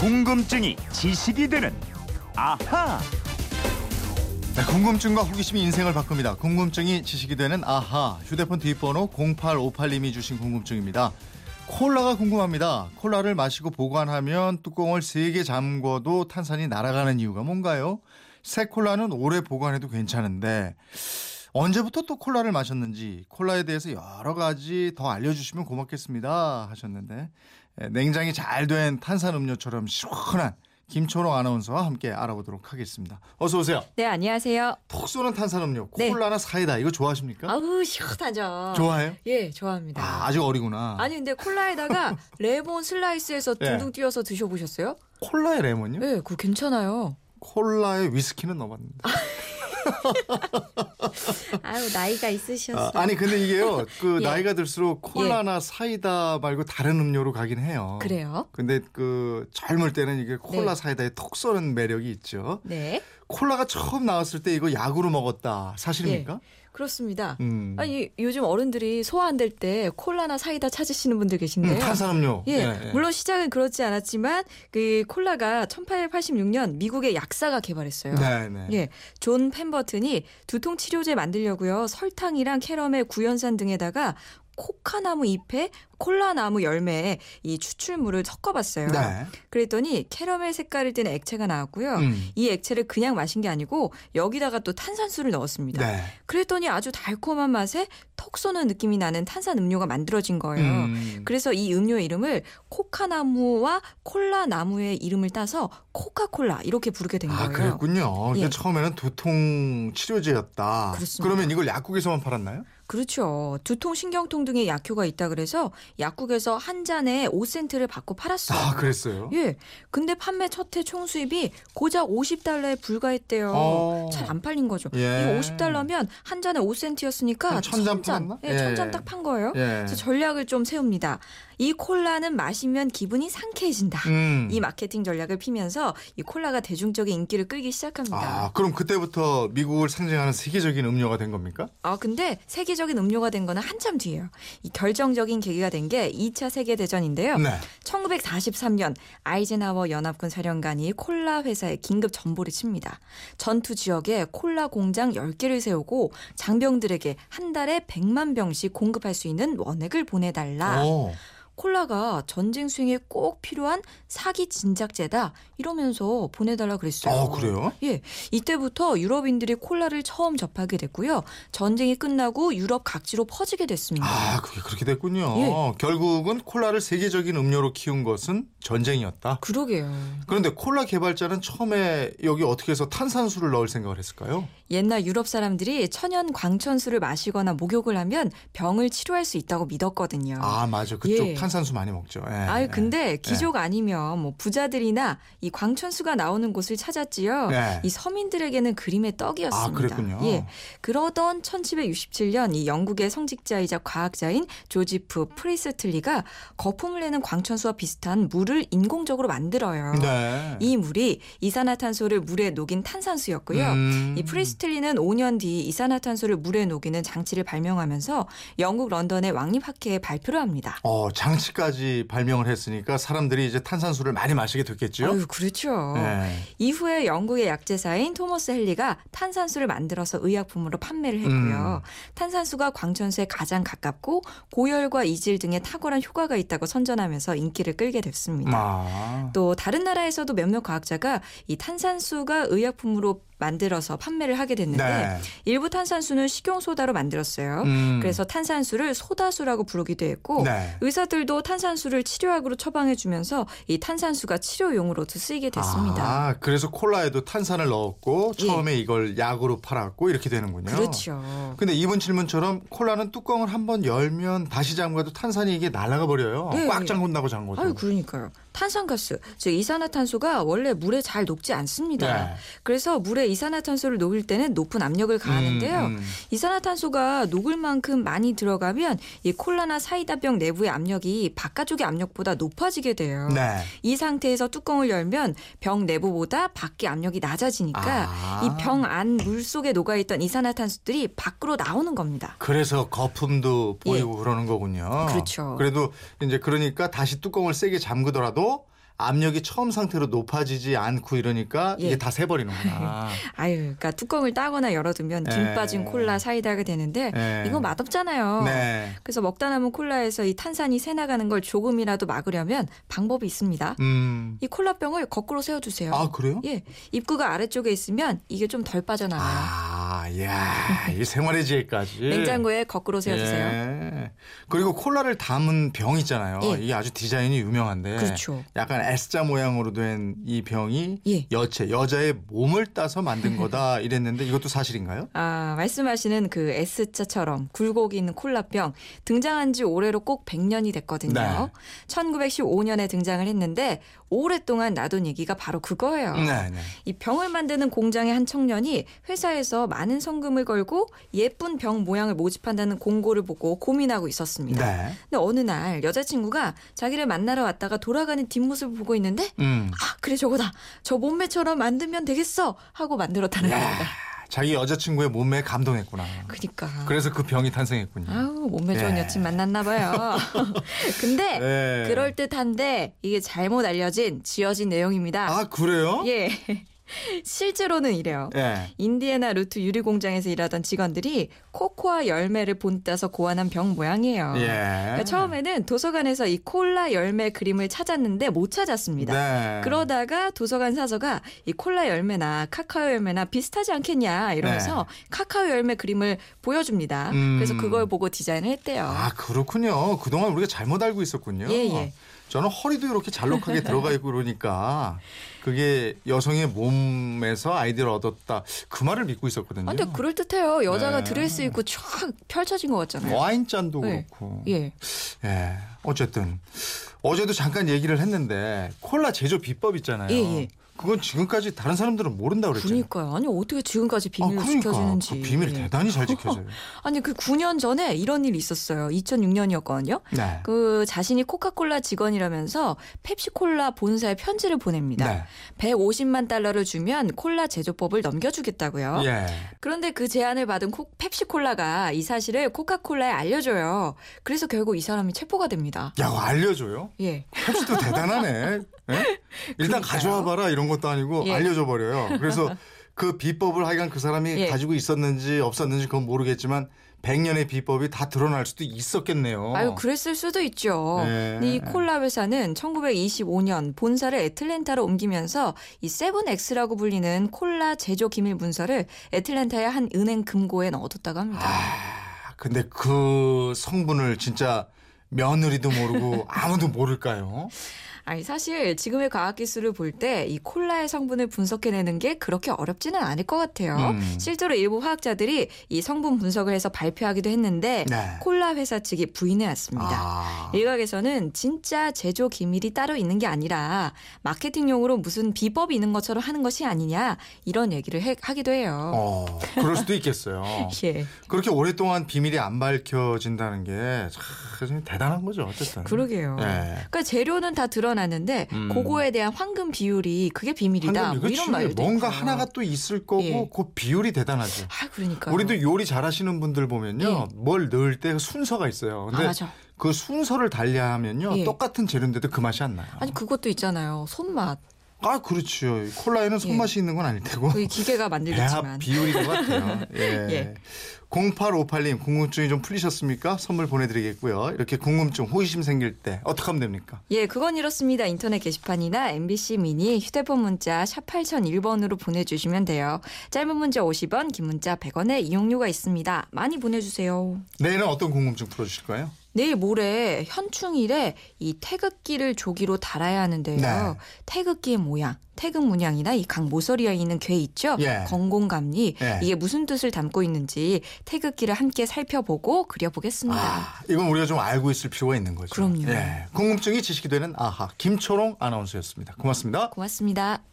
궁금증이 지식이 되는 아하. 네, 궁금증과 호기심이 인생을 바꿉니다. 궁금증이 지식이 되는 아하. 휴대폰 뒷번호 0858님이 주신 궁금증입니다. 콜라가 궁금합니다. 콜라를 마시고 보관하면 뚜껑을 세게 잠궈도 탄산이 날아가는 이유가 뭔가요? 새 콜라는 오래 보관해도 괜찮은데 언제부터 또 콜라를 마셨는지 콜라에 대해서 여러 가지 더 알려주시면 고맙겠습니다 하셨는데 예, 냉장이 잘 된 탄산 음료처럼 시원한 김초롱 아나운서와 함께 알아보도록 하겠습니다. 어서 오세요. 네, 안녕하세요. 톡 쏘는 탄산음료 네. 콜라나 사이다 이거 좋아하십니까? 아우, 시원하죠. 좋아해요? 예, 좋아합니다. 아, 아직 어리구나. 아니, 근데 콜라에다가 레몬 슬라이스해서 예. 둥둥 띄워서 드셔보셨어요? 콜라에 레몬요? 예, 그거 괜찮아요. 콜라에 위스키는 넣어봤는데. 아유, 나이가 있으셨어. 아, 니 근데 이게요. 그 예. 나이가 들수록 콜라나 사이다 말고 다른 음료로 가긴 해요. 그래요? 근데 그 젊을 때는 이게 콜라 네. 사이다에 톡 쏘는 매력이 있죠. 네, 콜라가 처음 나왔을 때 이거 약으로 먹었다. 사실입니까? 그렇습니다. 음. 예. 아니, 요즘 어른들이 소화 안 될 때 콜라나 사이다 찾으시는 분들 음, 계신데요. 탄산음료. 예, 예, 예. 물론 시작은 그렇지 않았지만 그 콜라가 1886년 미국의 약사가 개발했어요. 네, 네. 예, 존 펜버튼이 두통 치료제 만들려고요. 설탕이랑 캐러멜, 구연산 등에다가 코카나무 잎에 콜라나무 열매에 이 추출물을 섞어봤어요. 네. 그랬더니 캐러멜 색깔을 띠는 액체가 나왔고요. 음. 이 액체를 그냥 마신 게 아니고 여기다가 또 탄산수를 넣었습니다. 네. 그랬더니 아주 달콤한 맛에 톡 쏘는 느낌이 나는 탄산 음료가 만들어진 거예요. 음. 그래서 이 음료의 이름을 코카나무와 콜라나무의 이름을 따서 코카콜라 이렇게 부르게 된 거예요. 아, 그랬군요. 이게 예. 처음에는 두통 치료제였다. 그렇습니다. 그러면 이걸 약국에서만 팔았나요? 그렇죠. 두통, 신경통 등의 약효가 있다 그래서 약국에서 한 잔에 5센트를 받고 팔았어요. 아, 그랬어요? 예. 근데 판매 첫 해 총 수입이 고작 50달러에 불과했대요. 어. 잘안 팔린 거죠. 예. 이거 50달러면 한 잔에 5센트였으니까 한 천잔 팔았나? 예, 예. 천잔 딱 판 거예요. 예. 그래서 전략을 좀 세웁니다. 이 콜라는 마시면 기분이 상쾌해진다. 음. 이 마케팅 전략을 피면서 이 콜라가 대중적인 인기를 끌기 시작합니다. 아, 그럼 그때부터 미국을 상징하는 세계적인 음료가 된 겁니까? 아, 근데 세계적인 음료가 된 거는 한참 뒤예요. 이 결정적인 계기가 된 게 2차 세계 대전인데요. 네. 1943년 아이젠하워 연합군 사령관이 콜라 회사에 긴급 전보를 칩니다. 전투 지역에 콜라 공장 10개를 세우고 장병들에게 한 달에 100만 병씩 공급할 수 있는 원액을 보내달라. 오. 콜라가 전쟁 수행에 꼭 필요한 사기 진작제다 이러면서 보내달라 그랬어요. 아, 그래요? 예, 이때부터 유럽인들이 콜라를 처음 접하게 됐고요. 전쟁이 끝나고 유럽 각지로 퍼지게 됐습니다. 아, 그게 그렇게 됐군요. 예. 결국은 콜라를 세계적인 음료로 키운 것은 전쟁이었다. 그러게요. 그런데 콜라 개발자는 처음에 여기 어떻게 해서 탄산수를 넣을 생각을 했을까요? 옛날 유럽 사람들이 천연 광천수를 마시거나 목욕을 하면 병을 치료할 수 있다고 믿었거든요. 아, 맞아. 그쪽 예. 탄 산수 많이 먹죠. 예. 아유, 근데 예. 기족 아니면 뭐 부자들이나 이 광천수가 나오는 곳을 찾았지요. 네. 이 서민들에게는 그림의 떡이었습니다. 아, 그랬군요. 예. 그러던 1767년 이 영국의 성직자이자 과학자인 조지프 프리스틀리가 거품을 내는 광천수와 비슷한 물을 인공적으로 만들어요. 네. 이 물이 이산화탄소를 물에 녹인 탄산수였고요. 음. 이 프리스틀리는 5년 뒤 이산화탄소를 물에 녹이는 장치를 발명하면서 영국 런던의 왕립 학회에 발표를 합니다. 어, 장 치까지 발명을 했으니까 사람들이 이제 탄산수를 많이 마시게 됐겠죠? 아유, 그렇죠. 네. 이후에 영국의 약재사인 토머스 헬리가 탄산수를 만들어서 의약품으로 판매를 했고요. 음. 탄산수가 광천수에 가장 가깝고 고열과 이질 등의 탁월한 효과가 있다고 선전하면서 인기를 끌게 됐습니다. 아. 또 다른 나라에서도 몇몇 과학자가 이 탄산수가 의약품으로 만들어서 판매를 하게 됐는데 네. 일부 탄산수는 식용소다로 만들었어요. 음. 그래서 탄산수를 소다수라고 부르기도 했고 네. 의사들도 탄산수를 치료약으로 처방해주면서 이 탄산수가 치료용으로도 쓰이게 됐습니다. 아, 그래서 콜라에도 탄산을 넣었고 예. 처음에 이걸 약으로 팔았고 이렇게 되는군요. 그렇죠. 근데 이분 질문처럼 콜라는 뚜껑을 한번 열면 다시 잠가도 탄산이 이게 날아가 버려요. 예, 꽉 예. 잠근다고 잠궈도. 아유, 그러니까요. 탄산가스, 즉 이산화탄소가 원래 물에 잘 녹지 않습니다. 네. 그래서 물에 이산화탄소를 녹일 때는 높은 압력을 가하는데요. 음, 음. 이산화탄소가 녹을 만큼 많이 들어가면 이 콜라나 사이다병 내부의 압력이 바깥쪽의 압력보다 높아지게 돼요. 네. 이 상태에서 뚜껑을 열면 병 내부보다 밖의 압력이 낮아지니까 아. 이병 안 물 속에 녹아있던 이산화탄소들이 밖으로 나오는 겁니다. 그래서 거품도 보이고 그러는 거군요. 예. 그렇죠. 그래도 이제 그러니까 다시 뚜껑을 세게 잠그더라도 압력이 처음 상태로 높아지지 않고 이러니까 예. 이게 다 새버리는구나. 아유, 그러니까 뚜껑을 따거나 열어두면 김 예. 빠진 콜라 사이다가 되는데 예. 이거 맛없잖아요. 네. 그래서 먹다 남은 콜라에서 이 탄산이 새 나가는 걸 조금이라도 막으려면 방법이 있습니다. 음. 이 콜라병을 거꾸로 세워주세요. 아 그래요? 예, 입구가 아래쪽에 있으면 이게 좀 덜 빠져나와요. 아, 야, 이 생활의 지혜까지. 냉장고에 거꾸로 세워주세요. 예. 그리고 콜라를 담은 병 있잖아요. 예. 이게 아주 디자인이 유명한데. 그렇죠. 약간 S자 모양으로 된 이 병이 예. 여체, 여자의 몸을 따서 만든 거다 이랬는데 이것도 사실인가요? 아, 말씀하시는 그 S자처럼 굴곡이 있는 콜라병 등장한 지 올해로 꼭 100년이 됐거든요. 네. 1915년에 등장을 했는데 오랫동안 놔둔 얘기가 바로 그거예요. 네, 네. 이 병을 만드는 공장의 한 청년이 회사에서 많은 성금을 걸고 예쁜 병 모양을 모집한다는 공고를 보고 고민하고 있었습니다. 네. 근데 어느 날 여자친구가 자기를 만나러 왔다가 돌아가는 뒷모습을 보고 있는데 음. 아 그래 저거다 저 몸매처럼 만들면 되겠어 하고 만들었다는 야, 겁니다. 자기 여자친구의 몸매에 감동했구나. 그러니까 그래서 그 병이 탄생했군요. 아우 몸매 좋은 예. 여친 만났나 봐요. 근데 네. 그럴 듯한데 이게 잘못 알려진 지어진 내용입니다. 아, 그래요? 예. 실제로는 이래요. 예. 인디애나 루트 유리 공장에서 일하던 직원들이 코코아 열매를 본따서 고안한 병 모양이에요. 예. 그러니까 처음에는 도서관에서 이 콜라 열매 그림을 찾았는데 못 찾았습니다. 네. 그러다가 도서관 사서가 이 콜라 열매나 카카오 열매나 비슷하지 않겠냐 이러면서 카카오 열매 그림을 보여줍니다. 네. 음. 그래서 그걸 보고 디자인을 했대요. 아, 그렇군요. 그동안 우리가 잘못 알고 있었군요. 예, 예. 저는 허리도 이렇게 잘록하게 들어가 있고 그러니까 그게 여성의 몸에서 아이디어를 얻었다. 그 말을 믿고 있었거든요. 아, 근데 그럴 듯해요. 여자가 네. 드레스 입고 쫙 펼쳐진 것 같잖아요. 와인잔도 네. 그렇고. 예. 예. 어쨌든 어제도 잠깐 얘기를 했는데 콜라 제조 비법 있잖아요. 예, 예. 그건 지금까지 다른 사람들은 모른다 그랬잖아요. 그러니까요. 아니 어떻게 지금까지 아, 비밀로 그러니까 지켜지는지. 그 비밀 대단히 잘 지켜져요. 아니 그 9년 전에 이런 일이 있었어요. 2006년이었거든요. 네. 그 자신이 코카콜라 직원이라면서 펩시콜라 본사에 편지를 보냅니다. 네. 150만 달러를 주면 콜라 제조법을 넘겨주겠다고요. 예. 그런데 그 제안을 받은 코, 펩시콜라가 이 사실을 코카콜라에 알려줘요. 그래서 결국 이 사람이 체포가 됩니다. 야, 알려줘요? 예. 펩시도 대단하네. 예? 일단. 가져와 봐라 이런 것도 아니고 예. 알려줘 버려요. 그래서 그 비법을 하여간 그 사람이 예. 가지고 있었는지 없었는지 그건 모르겠지만 100년의 비법이 다 드러날 수도 있었겠네요. 아유, 그랬을 수도 있죠. 어. 네. 이 콜라 회사는 1925년 본사를 애틀랜타로 옮기면서 이 세븐엑스라고 불리는 콜라 제조 기밀 문서를 애틀랜타의 한 은행 금고에 넣어뒀다고 합니다. 아, 근데 그 성분을 진짜 며느리도 모르고 아무도 모를까요? 아니 사실 지금의 과학 기술을 볼 때 이 콜라의 성분을 분석해내는 게 그렇게 어렵지는 않을 것 같아요. 음. 실제로 일부 화학자들이 이 성분 분석을 해서 발표하기도 했는데 네. 콜라 회사 측이 부인해왔습니다. 아. 일각에서는 진짜 제조 기밀이 따로 있는 게 아니라 마케팅용으로 무슨 비법이 있는 것처럼 하는 것이 아니냐 이런 얘기를 해- 하기도 해요. 어, 그럴 수도 있겠어요. 예, 그렇게 오랫동안 비밀이 안 밝혀진다는 게참 대단 한 거죠, 어쨌든. 그러게요. 예. 그러니까 재료는 다 드러나는데 음. 그거에 대한 황금 비율이 그게 비밀이다. 황금, 뭐. 이런 말도 뭔가 있고요. 하나가 또 있을 거고 예. 그 비율이 대단하죠. 아 그러니까 우리도 요리 잘하시는 분들 보면요, 뭘 넣을 때 순서가 있어요. 아 근데 맞아. 그 순서를 달리하면요, 예. 똑같은 재료인데도 그 맛이 안 나요. 아니 그것도 있잖아요. 손맛. 아, 그렇죠. 콜라에는 손맛이 있는 건 아닐 테고. 그 기계가 만들겠지만. 비율인 것 같아요. 예. 예. 0858님 궁금증이 좀 풀리셨습니까? 선물 보내드리겠고요. 이렇게 궁금증, 호기심 생길 때 어떻게 하면 됩니까? 예, 그건 이렇습니다. 인터넷 게시판이나 MBC 미니 휴대폰 문자 샵 8001번으로 보내주시면 돼요. 짧은 문자 50원, 긴 문자 100원의 이용료가 있습니다. 많이 보내주세요. 내일은 어떤 궁금증 풀어주실까요? 내일 모레 현충일에 이 태극기를 조기로 달아야 하는데요. 네. 태극기의 모양, 태극 문양이나 이 강 모서리에 있는 괴 있죠? 예. 건공감리 예. 이게 무슨 뜻을 담고 있는지 태극기를 함께 살펴보고 그려보겠습니다. 아, 이건 우리가 좀 알고 있을 필요가 있는 거죠. 그럼요. 예. 궁금증이 지식이 되는 아하 김초롱 아나운서였습니다. 고맙습니다. 고맙습니다.